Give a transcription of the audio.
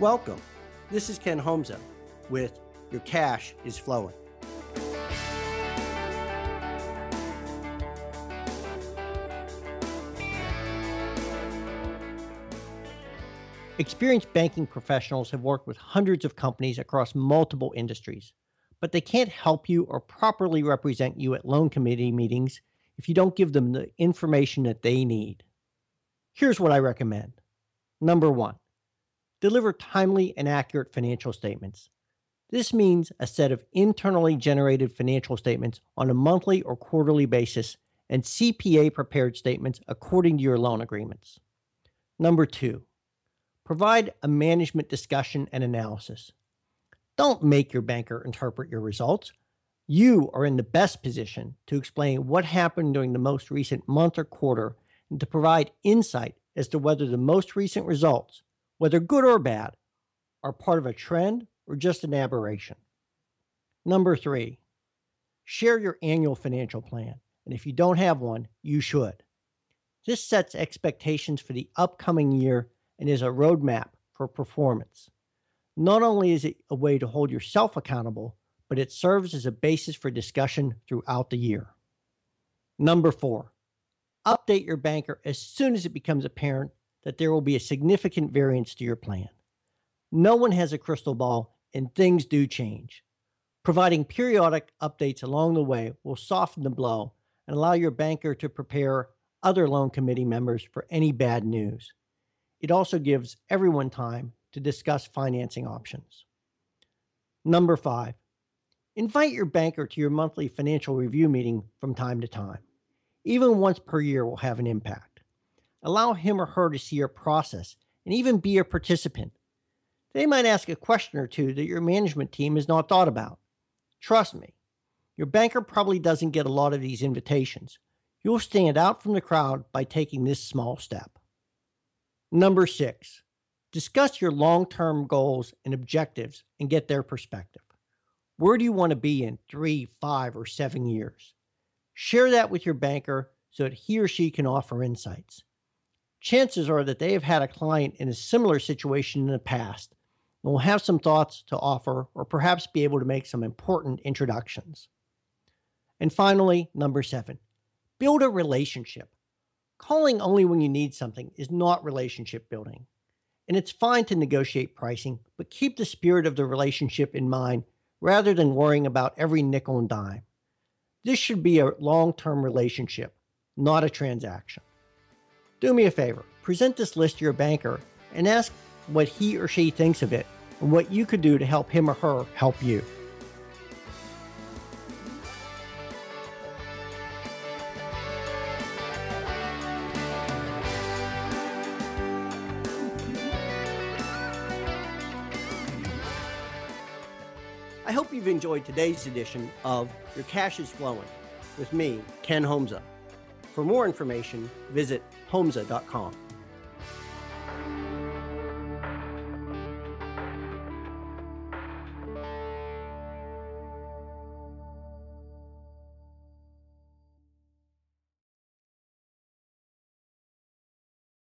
Welcome. This is Ken Homza with Your Cash is Flowing. Experienced banking professionals have worked with hundreds of companies across multiple industries, but they can't help you or properly represent you at loan committee meetings if you don't give them the information that they need. Here's what I recommend. Number one, deliver timely and accurate financial statements. This means a set of internally generated financial statements on a monthly or quarterly basis and CPA prepared statements according to your loan agreements. Number two, provide a management discussion and analysis. Don't make your banker interpret your results. You are in the best position to explain what happened during the most recent month or quarter and to provide insight as to whether the most recent results whether good or bad, are part of a trend or just an aberration. Number three, share your annual financial plan. And if you don't have one, you should. This sets expectations for the upcoming year and is a roadmap for performance. Not only is it a way to hold yourself accountable, but it serves as a basis for discussion throughout the year. Number four, update your banker as soon as it becomes apparent that there will be a significant variance to your plan. No one has a crystal ball, and things do change. Providing periodic updates along the way will soften the blow and allow your banker to prepare other loan committee members for any bad news. It also gives everyone time to discuss financing options. Number five, invite your banker to your monthly financial review meeting from time to time. Even once per year will have an impact. Allow him or her to see your process and even be a participant. They might ask a question or two that your management team has not thought about. Trust me, your banker probably doesn't get a lot of these invitations. You'll stand out from the crowd by taking this small step. Number six, discuss your long term goals and objectives and get their perspective. Where do you want to be in three, five, or seven years? Share that with your banker so that he or she can offer insights chances are that they have had a client in a similar situation in the past and will have some thoughts to offer or perhaps be able to make some important introductions. And finally, number seven, build a relationship. Calling only when you need something is not relationship building. And it's fine to negotiate pricing, but keep the spirit of the relationship in mind rather than worrying about every nickel and dime. This should be a long term relationship, not a transaction. Do me a favor, present this list to your banker and ask what he or she thinks of it and what you could do to help him or her help you. I hope you've enjoyed today's edition of Your Cash is Flowing with me, Ken Homza. For more information, visit homza.com.